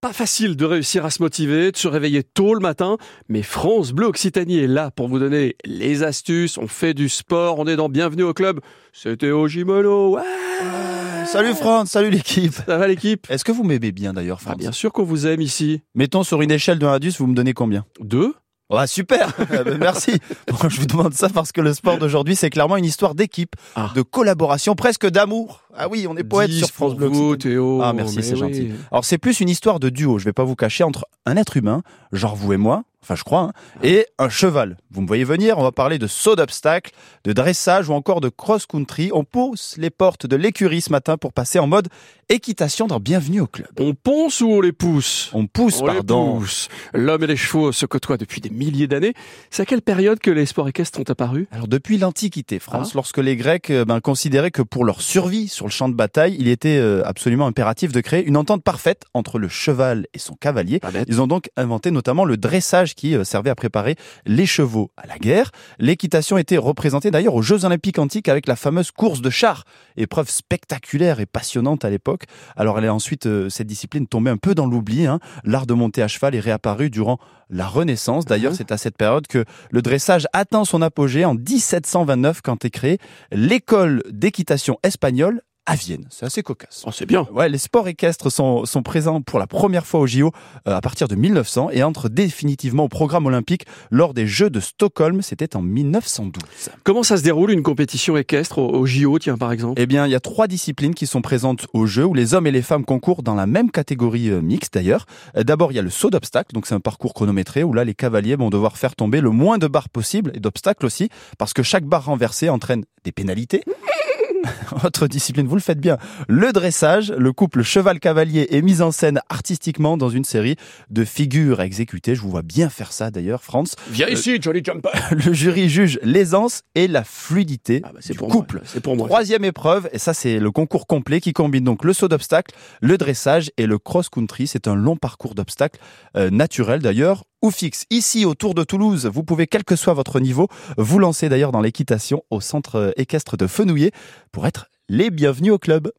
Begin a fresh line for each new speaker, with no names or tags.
Pas facile de réussir à se motiver, de se réveiller tôt le matin, mais France Bleu Occitanie est là pour vous donner les astuces. On fait du sport, on est dans Bienvenue au club. C'était au Gimolo. Ouais
Salut France, salut l'équipe.
Ça va l'équipe?
Est-ce que vous m'aimez bien d'ailleurs,
ah,
France
Bien sûr qu'on vous aime ici.
Mettons sur une échelle de 1 à 10, vous me donnez combien?
Deux
Ouais, super Ah ben, Merci Bon, Je vous demande ça parce que le sport d'aujourd'hui, c'est clairement une histoire d'équipe,
Ah.
de collaboration, presque d'amour. Ah oui, on est poète sur France Bleu.
vous. Théo.
Ah, merci, c'est
oui.
gentil. Alors c'est plus une histoire de duo, je vais pas vous cacher, entre un être humain, genre vous et moi, enfin je crois, hein, et un cheval. Vous me voyez venir, on va parler de saut d'obstacle, de dressage ou encore de cross-country. On pousse les portes de l'écurie ce matin pour passer en mode équitation dans Bienvenue au club.
On ponce ou on les pousse?
On pousse,
On les
pardon.
L'homme et les chevaux se côtoient depuis des milliers d'années. C'est à quelle période que les sports équestres ont apparu?
Alors depuis l'Antiquité, France,
Ah.
lorsque les Grecs euh, ben, considéraient que pour leur survie sur le champ de bataille, il était euh, absolument impératif de créer une entente parfaite entre le cheval et son cavalier. Ils ont donc inventé notamment le dressage qui euh, servait à préparer les chevaux à la guerre. L'équitation était représentée d'ailleurs aux Jeux Olympiques antiques avec la fameuse course de chars, épreuve spectaculaire et passionnante à l'époque. Alors elle est ensuite, euh, cette discipline tombée un peu dans l'oubli. hein. L'art de monter à cheval est réapparu durant la Renaissance. D'ailleurs,
Mhm.
c'est à cette période que le dressage atteint son apogée en 1729 quand est créée l'école d'équitation espagnole à Vienne. C'est assez cocasse.
Oh, c'est bien.
Ouais, les sports équestres sont, sont présents pour la première fois au JO euh, à partir de 1900 et entrent définitivement au programme olympique lors des Jeux de Stockholm. C'était en 1912.
Comment ça se déroule une compétition équestre au, au JO, tiens, par exemple?
Eh bien, il y a trois disciplines qui sont présentes au jeu où les hommes et les femmes concourent dans la même catégorie euh, mixte d'ailleurs. Euh, D'abord, il y a le saut d'obstacle, donc c'est un parcours chronométré où là les cavaliers vont devoir faire tomber le moins de barres possible et d'obstacles aussi parce que chaque barre renversée entraîne des pénalités. Autre discipline, vous le faites bien. Le dressage, le couple cheval-cavalier est mis en scène artistiquement dans une série de figures à exécuter. Je vous vois bien faire ça d'ailleurs, France.
Viens ici, Jolly Jumper
Le jury juge l'aisance et la fluidité
ah bah,
du
pour
couple.
C'est pour moi.
Troisième épreuve, et ça c'est le concours complet qui combine donc le saut d'obstacle, le dressage et le cross-country. C'est un long parcours d'obstacles euh, naturel d'ailleurs ou fixe. Ici au Tour de Toulouse, vous pouvez, quel que soit votre niveau, vous lancer d'ailleurs dans l'équitation au centre euh, équestre de Fenouillet pour être les bienvenus au club.